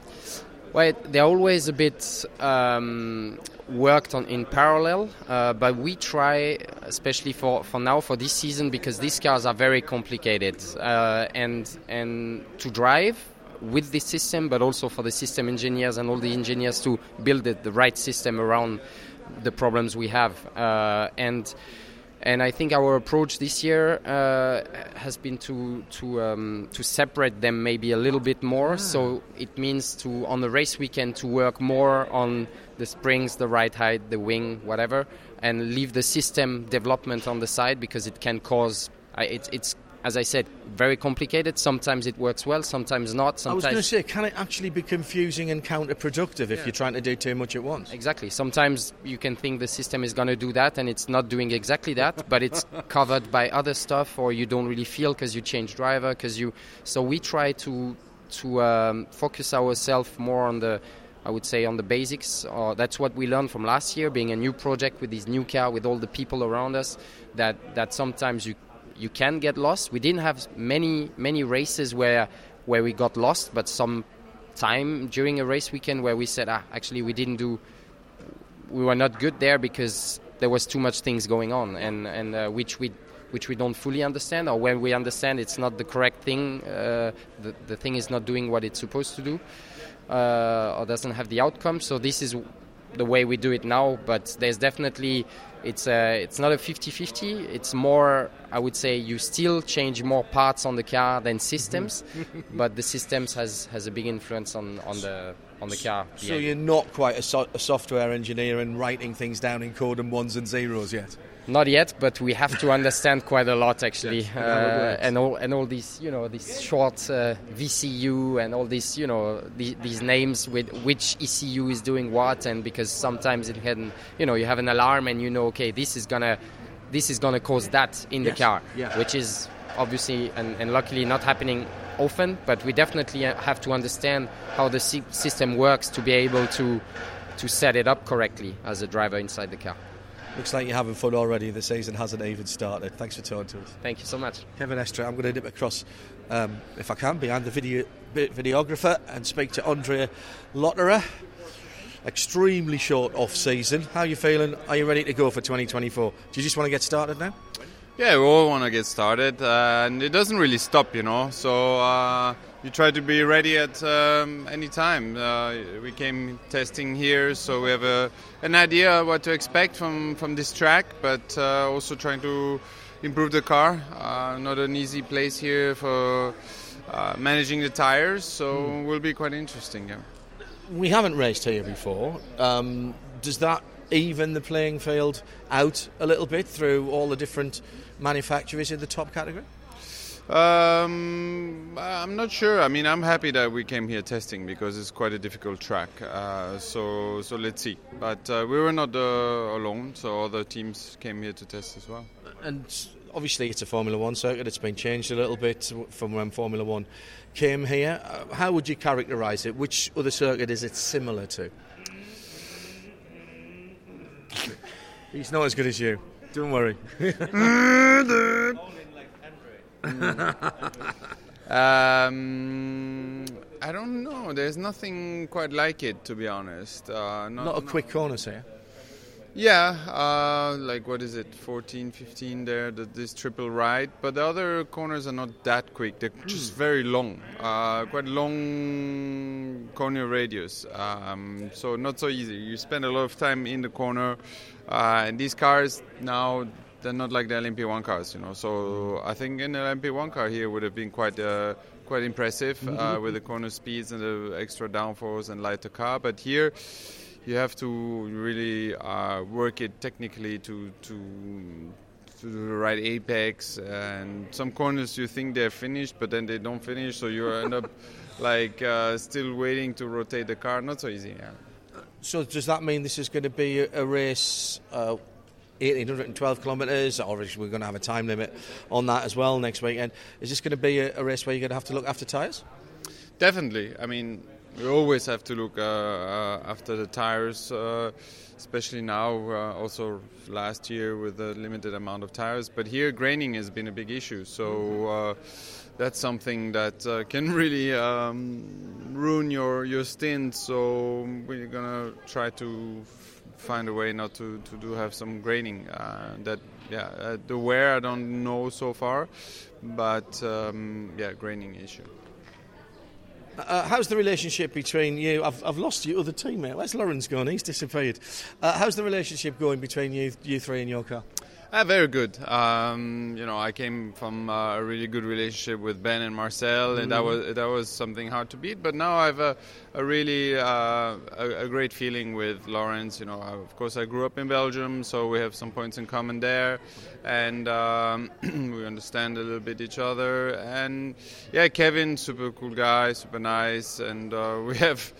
Well, they're always a bit um, worked on in parallel, uh, but we try, especially for, for now, for this season, because these cars are very complicated uh, and and to drive with this system, but also for the system engineers and all the engineers to build the, the right system around the problems we have. Uh, and and I think our approach this year uh, has been to to um, to separate them maybe a little bit more. Ah. So it means to on the race weekend to work more on the springs, the right height, the wing, whatever, and leave the system development on the side because it can cause it's as I said, very complicated. Sometimes it works well, sometimes not. Sometimes I was going to say, can it actually be confusing and counterproductive if Yeah. you're trying to do too much at once? Exactly. Sometimes you can think the system is going to do that and it's not doing exactly that, but it's <laughs> covered by other stuff, or you don't really feel because you change driver. Because you, so we try to to um, focus ourselves more on the, I would say, on the basics. Or that's what we learned from last year, being a new project with this new car, with all the people around us. That that sometimes you you can get lost. We didn't have many many races where where we got lost, but some time during a race weekend where we said, ah, actually we didn't do, we were not good there because there was too much things going on, and and uh, which we which we don't fully understand, or when we understand it's not the correct thing, uh, the the thing is not doing what it's supposed to do, uh, or doesn't have the outcome. So this is the way we do it now, but there's definitely it's a, it's not a 50-50. It's more, I would say, you still change more parts on the car than systems, mm-hmm. <laughs> but the systems has, has a big influence on, on the on the car. So behavior. you're not quite a, so- a software engineer and writing things down in code and ones and zeros yet. Not yet, but we have to understand quite a lot actually, Yes, uh, and all and all these you know these short uh, VCU and all these you know the, these names with which ECU is doing what, and because sometimes it can you know you have an alarm and you know okay this is gonna this is gonna cause that in Yes, the car, yeah. which is obviously and, and luckily not happening often, but we definitely have to understand how the system works to be able to to set it up correctly as a driver inside the car. Looks like you're having fun already. The season hasn't even started. Thanks for talking to us. Thank you so much. Kevin Estre, I'm going to dip across, um, if I can, behind the video, videographer and speak to Andrea Lotterer. Extremely short off season. How are you feeling? Are you ready to go for 2024? Do you just want to get started now? Yeah, we all want to get started, uh, and it doesn't really stop, you know. So uh, you try to be ready at um, any time. Uh, we came testing here, so we have a, an idea what to expect from, from this track, but uh, also trying to improve the car. Uh, not an easy place here for uh, managing the tires, so will be quite interesting. Yeah. We haven't raced here before. Um, does that even the playing field out a little bit through all the different manufacturers in the top category? Um, I'm not sure. I mean, I'm happy that we came here testing because it's quite a difficult track. Uh, so, so let's see. But uh, we were not uh, alone, so other teams came here to test as well. And obviously, it's a Formula One circuit. It's been changed a little bit from when Formula One came here. Uh, How would you characterise it? Which other circuit is it similar to? He's not as good as you. Don't worry. <laughs> Um, I don't know. There's nothing quite like it, to be honest. Uh, not, Not a quick corner, here. Yeah, uh, like what is it, 14, 15 there, the, this triple right. But the other corners are not that quick. They're just very long, uh, quite long corner radius. Um, so not so easy. You spend a lot of time in the corner. Uh, and these cars now, they're not like the LMP1 cars, you know. So I think an LMP1 car here would have been quite uh, quite impressive uh, with the corner speeds and the extra downforce and lighter car. But here you have to really uh, work it technically to to to do the right apex. And some corners you think they're finished but then they don't finish. So you end up <laughs> like uh, still waiting to rotate the car. Not so easy yeah So does that mean this is going to be a, a race? Uh, 1812 kilometres. Obviously, we're going to have a time limit on that as well next weekend. Is this going to be a, a race where you're going to have to look after tyres? Definitely. I mean, we always have to look uh, uh, after the tires, uh, especially now. Uh, also, last year with the limited amount of tires, but here graining has been a big issue. So uh, that's something that uh, can <laughs> really um, ruin your your stint. So we're gonna try to find a way not to, to do have some graining. Uh, that yeah, uh, the wear I don't know so far, but um, yeah, graining issue. Uh, how's the relationship between you? I've, I've lost your other teammate. Where's Laurens gone? He's disappeared. Uh, how's the relationship going between you, you three and your car? Uh, very good. Um, you know, I came from uh, a really good relationship with Ben and Marcel, and that Mm. was that was something hard to beat. But now I have a, a really uh, a, a great feeling with Laurens. You know, I, of course I grew up in Belgium, so we have some points in common there, and um, <clears throat> we understand a little bit each other. And yeah, Kevin, super cool guy, super nice, and uh, <laughs> we have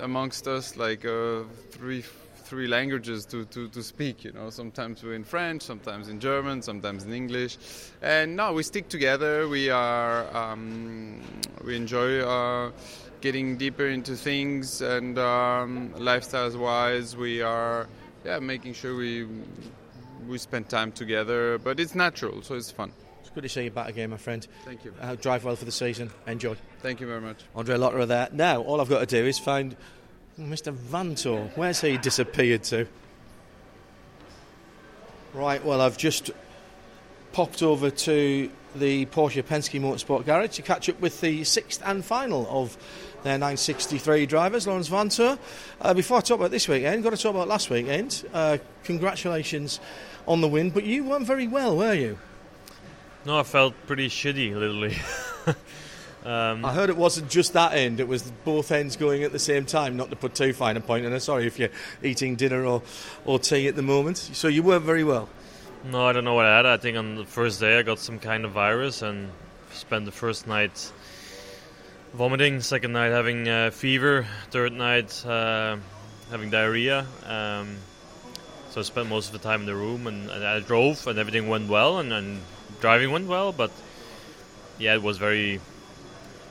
amongst us like uh, three three languages to, to, to speak. You know, sometimes we're in French, sometimes in German, sometimes in English, and no, we stick together. We are um, we enjoy uh, getting deeper into things, and um, lifestyles wise, we are yeah making sure we we spend time together. But it's natural, so it's fun. It's good to see you back again, my friend. Thank you. Uh, drive well for the season. Enjoy. Thank you very much. Andre Lotterer there. Now, all I've got to do is find Mr. Vanthoor. Where's he disappeared to? Right, well, I've just popped over to the Porsche Penske Motorsport Garage to catch up with the sixth and final of their 963 drivers, Laurens Vanthoor. Uh, before I talk about this weekend, got to talk about last weekend. Uh, congratulations on the win, but you weren't very well, were you? No, I felt pretty shitty, literally. <laughs> um, I heard it wasn't just that end; it was both ends going at the same time. Not to put too fine a point, point I'm sorry if you're eating dinner or, or tea at the moment. So you weren't very well. No, I don't know what I had. I think on the first day I got some kind of virus and spent the first night vomiting, second night having uh, fever, third night uh, having diarrhea. Um, so I spent most of the time in the room and, and I drove and everything went well and, and driving went well, but yeah, it was very.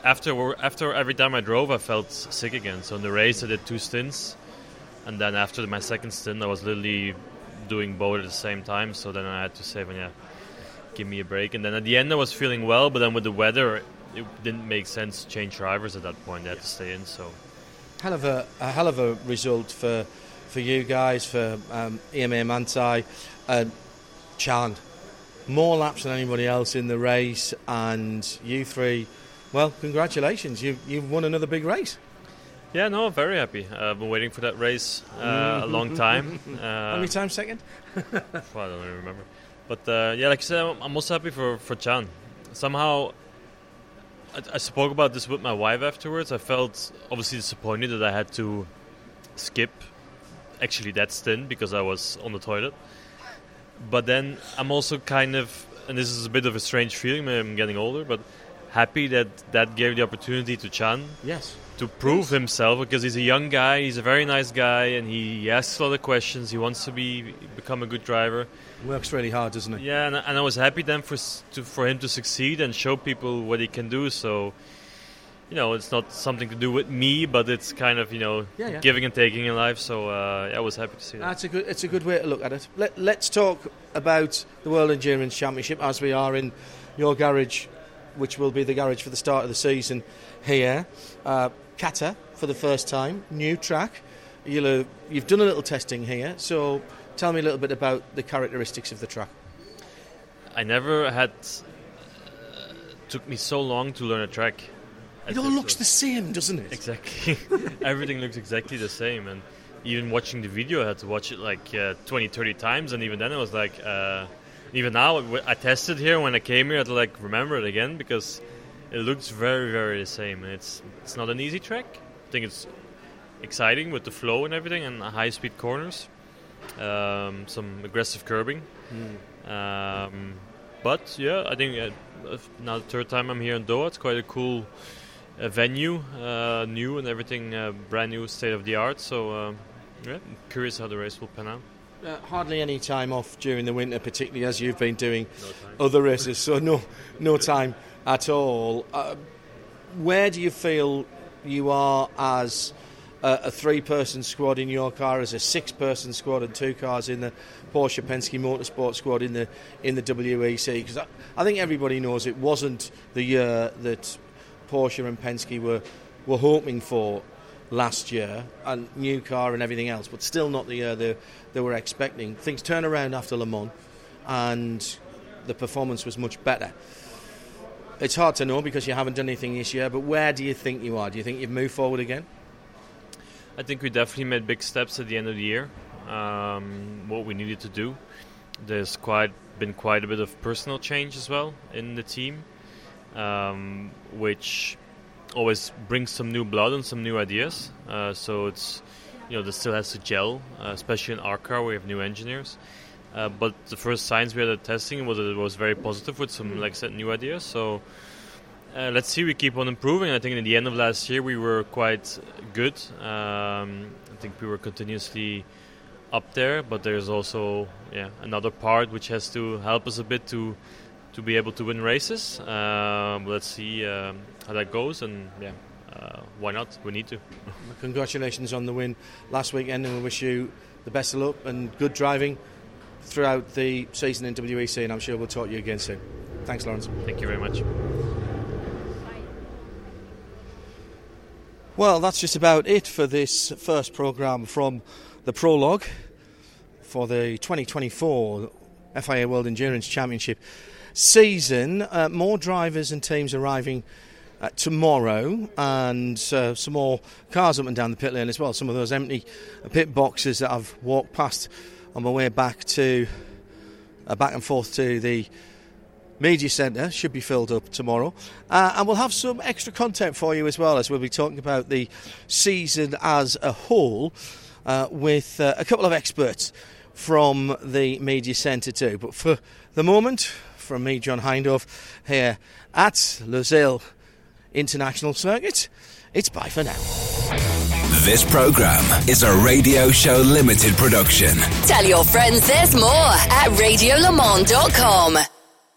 After after every time I drove, I felt sick again. So in the race, I did two stints, and then after my second stint, I was literally doing both at the same time. So then I had to say, yeah, give me a break. And then at the end, I was feeling well, but then with the weather, it didn't make sense to change drivers at that point. I had to stay in. So Hell of a, a hell of a result for for you guys for um, EMA Manthey and Chan. More laps than anybody else in the race, and you three. Well, congratulations! You you've won another big race. yeah, no, I'm very happy. Uh, I've been waiting for that race uh, a long <laughs> time. Uh, How many times second? <laughs> well, I don't really remember. But uh, yeah, like I said, I'm- I'm also happy for, for Chan. Somehow, I, I spoke about this with my wife afterwards. I felt obviously disappointed that I had to skip actually that stint because I was on the toilet. But then I'm also kind of, and this is a bit of a strange feeling, I'm getting older, but happy that that gave the opportunity to Chan Yes. to prove himself because he's a young guy, he's a very nice guy, and he asks a lot of questions. He wants to be become a good driver. Works really hard, doesn't he? Yeah, and, and I was happy then for to, for him to succeed and show people what he can do. So, you know, it's not something to do with me, but it's kind of you know Yeah, yeah. giving and taking in life. So uh, I was happy to see that. That's a good. It's a good way to look at it. Let, let's talk about the World Endurance Championship as we are in your garage, which will be the garage for the start of the season here. Uh, Qatar for the first time, new track. You'll have, you've done a little testing here, so tell me a little bit about the characteristics of the track. I never had. Uh, took me so long to learn a track. It all looks the same, doesn't it? Exactly. <laughs> Everything looks exactly the same. And even watching the video, I had to watch it like uh, 20, 30 times. And even then, it was like, uh, even now, I tested here when I came here, I had to like remember it again because it looks very, very the same. And it's it's not an easy track. I think it's exciting with the flow and everything and high speed corners, um, some aggressive curbing. Um, but yeah, I think uh, now the third time I'm here in Doha, it's quite a cool uh, venue, uh, new and everything, uh, brand new, state of the art. So uh, yeah, I'm curious how the race will pan out. Uh, hardly any time off during the winter, particularly as you've been doing other races. So no, no time at all. Uh, where do you feel you are as a, a three-person squad in your car, as a six-person squad and two cars in the Porsche Penske Motorsport squad in the in the WEC? Because I, I think everybody knows it wasn't the year that Porsche and Penske were were hoping for last year, and new car and everything else, but still not the year they, they were expecting. Things turn around after Le Mans, and the performance was much better. It's hard to know because you haven't done anything this year, but where do you think you are? Do you think you've moved forward again? I think we definitely made big steps at the end of the year. Um, what we needed to do. there's quite been quite a bit of personal change as well in the team, um, which always brings some new blood and some new ideas. Uh, so it's you know this still has to gel, uh, especially in our car. We have new engineers. Uh, but the first signs we had at testing was that it was very positive with some, like I said, new ideas. So uh, let's see, we keep on improving. I think in the end of last year we were quite good. Um, I think we were continuously up there, but there's also yeah another part which has to help us a bit to to be able to win races. Um, let's see um, how that goes, and yeah, uh, why not? We need to. <laughs> Congratulations on the win last weekend, and we wish you the best of luck and good driving throughout the season in WEC. And I'm sure we'll talk to you again soon. Thanks, Laurens. Thank you very much. Well, that's just about it for this first programme from the prologue for the 2024 FIA World Endurance Championship season. Uh, more drivers and teams arriving uh, tomorrow, and uh, some more cars up and down the pit lane as well. Some of those empty pit boxes that I've walked past on my way back to uh, back and forth to the media centre should be filled up tomorrow. Uh, and we'll have some extra content for you as well as we'll be talking about the season as a whole uh, with uh, a couple of experts from the media centre too. But for the moment, from me, John Hindhaugh, here at Lusail International Circuit, it's bye for now. This program is a Radio Show Limited production. Tell your friends there's more at radiolemans.com.